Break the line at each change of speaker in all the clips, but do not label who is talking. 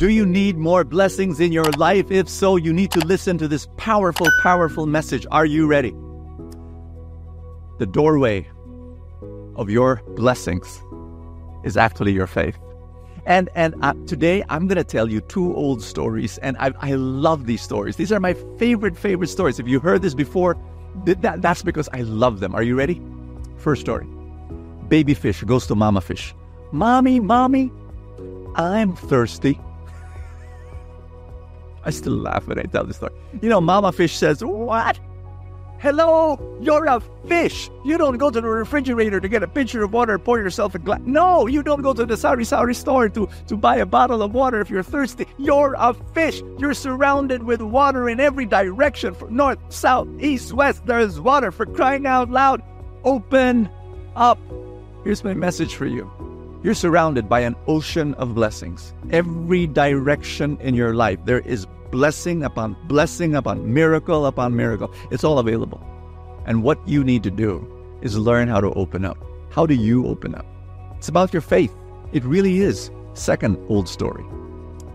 Do you need more blessings in your life? If so, you need to listen to this powerful, powerful message. Are you ready? The doorway of your blessings is actually your faith. And and uh, today I'm going to tell you two old stories, and I, I love these stories. These are my favorite favorite stories. If you heard this before, that, that's because I love them. Are you ready? First story: Baby fish goes to mama fish. Mommy, mommy, I'm thirsty. I still laugh when I tell this story. You know, Mama Fish says, What? Hello, you're a fish. You don't go to the refrigerator to get a pitcher of water, pour yourself a glass. No, you don't go to the Sari Sari store to, to buy a bottle of water if you're thirsty. You're a fish. You're surrounded with water in every direction from north, south, east, west. There's water for crying out loud. Open up. Here's my message for you. You're surrounded by an ocean of blessings. Every direction in your life, there is blessing upon blessing upon miracle upon miracle. It's all available. And what you need to do is learn how to open up. How do you open up? It's about your faith. It really is. Second old story.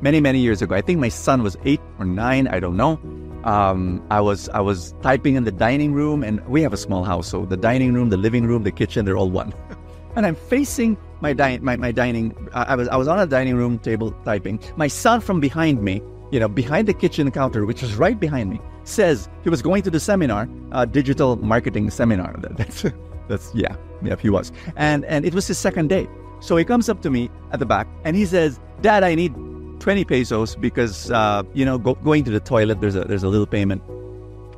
Many, many years ago, I think my son was eight or nine, I don't know. Um, I was I was typing in the dining room, and we have a small house, so the dining room, the living room, the kitchen, they're all one. and I'm facing my, di- my, my dining, I was, I was on a dining room table typing. My son from behind me, you know, behind the kitchen counter, which is right behind me, says he was going to the seminar, uh, digital marketing seminar. That's, that's, yeah, yeah, he was. And, and it was his second day. So he comes up to me at the back and he says, Dad, I need 20 pesos because, uh, you know, go, going to the toilet, there's a, there's a little payment.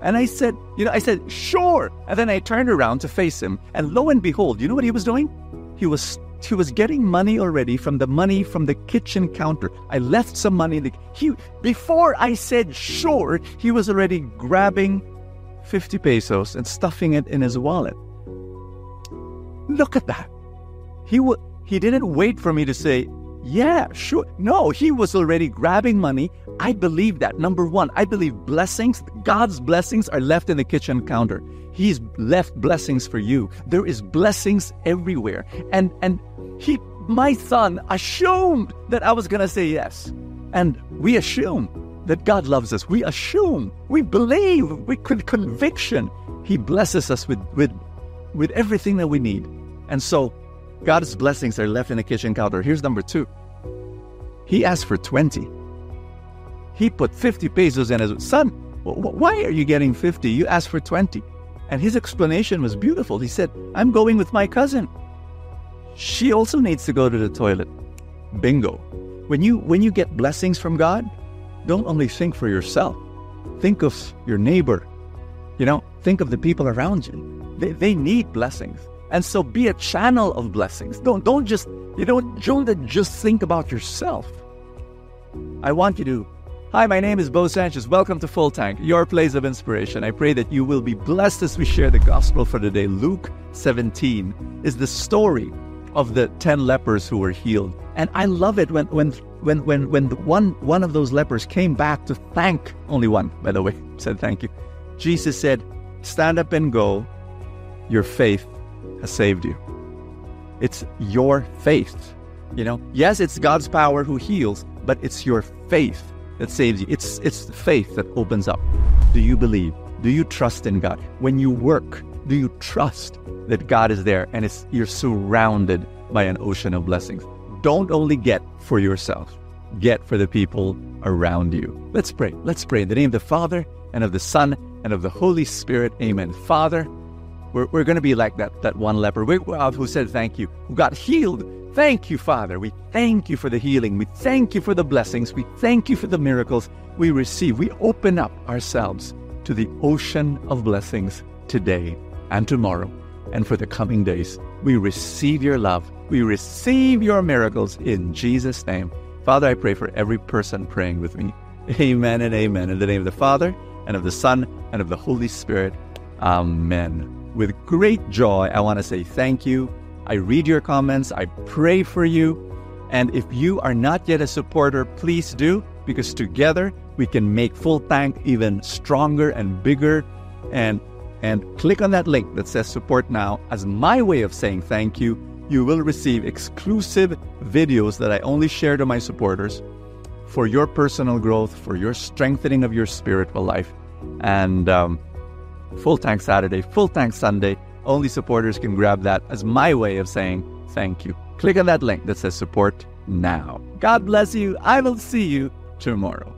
And I said, you know, I said, sure. And then I turned around to face him. And lo and behold, you know what he was doing? He was he was getting money already from the money from the kitchen counter. I left some money. The, he before I said sure, he was already grabbing 50 pesos and stuffing it in his wallet. Look at that. He w- he didn't wait for me to say, "Yeah, sure." No, he was already grabbing money. I believe that. Number 1, I believe blessings, God's blessings are left in the kitchen counter. He's left blessings for you. There is blessings everywhere. And and he my son assumed that I was to say yes. And we assume that God loves us. We assume, we believe with conviction. He blesses us with with with everything that we need. And so God's blessings are left in the kitchen counter. Here's number 2. He asked for 20. He put 50 pesos in his son. Why are you getting 50? You asked for 20. And his explanation was beautiful. He said, I'm going with my cousin. She also needs to go to the toilet. Bingo. When you when you get blessings from God, don't only think for yourself. Think of your neighbor. You know, think of the people around you. They, they need blessings. And so be a channel of blessings. Don't don't just you don't don't just think about yourself. I want you to Hi, my name is Bo Sanchez. Welcome to Full Tank, your place of inspiration. I pray that you will be blessed as we share the gospel for today. Luke 17 is the story of the 10 lepers who were healed. And I love it when when when when when one one of those lepers came back to thank only one, by the way, said thank you. Jesus said, "Stand up and go. Your faith has saved you." It's your faith. You know, yes, it's God's power who heals, but it's your faith that saves you. It's it's the faith that opens up. Do you believe? Do you trust in God? When you work, do you trust that God is there and it's you're surrounded by an ocean of blessings? Don't only get for yourself. Get for the people around you. Let's pray. Let's pray in the name of the Father and of the Son and of the Holy Spirit. Amen. Father, we're, we're going to be like that, that one leper uh, who said thank you, who got healed Thank you, Father. We thank you for the healing. We thank you for the blessings. We thank you for the miracles we receive. We open up ourselves to the ocean of blessings today and tomorrow and for the coming days. We receive your love. We receive your miracles in Jesus' name. Father, I pray for every person praying with me. Amen and amen. In the name of the Father and of the Son and of the Holy Spirit. Amen. With great joy, I want to say thank you. I read your comments, I pray for you. And if you are not yet a supporter, please do, because together we can make Full Tank even stronger and bigger. And and click on that link that says support now as my way of saying thank you. You will receive exclusive videos that I only share to my supporters for your personal growth, for your strengthening of your spiritual life. And um, Full Tank Saturday, Full Tank Sunday, only supporters can grab that as my way of saying thank you. Click on that link that says support now. God bless you. I will see you tomorrow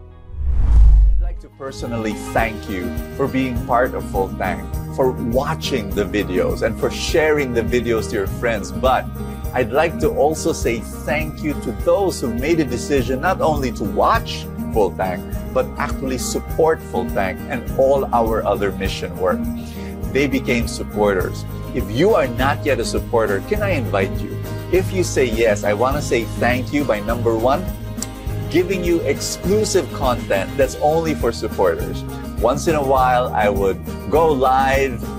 I'd like to personally thank you for being part of Full Tank, for watching the videos, and for sharing the videos to your friends. But I'd like to also say thank you to those who made a decision not only to watch Full Tank, but actually support Full Tank and all our other mission work. They became supporters. If you are not yet a supporter, can I invite you? If you say yes, I want to say thank you by number one, giving you exclusive content that's only for supporters. Once in a while, I would go live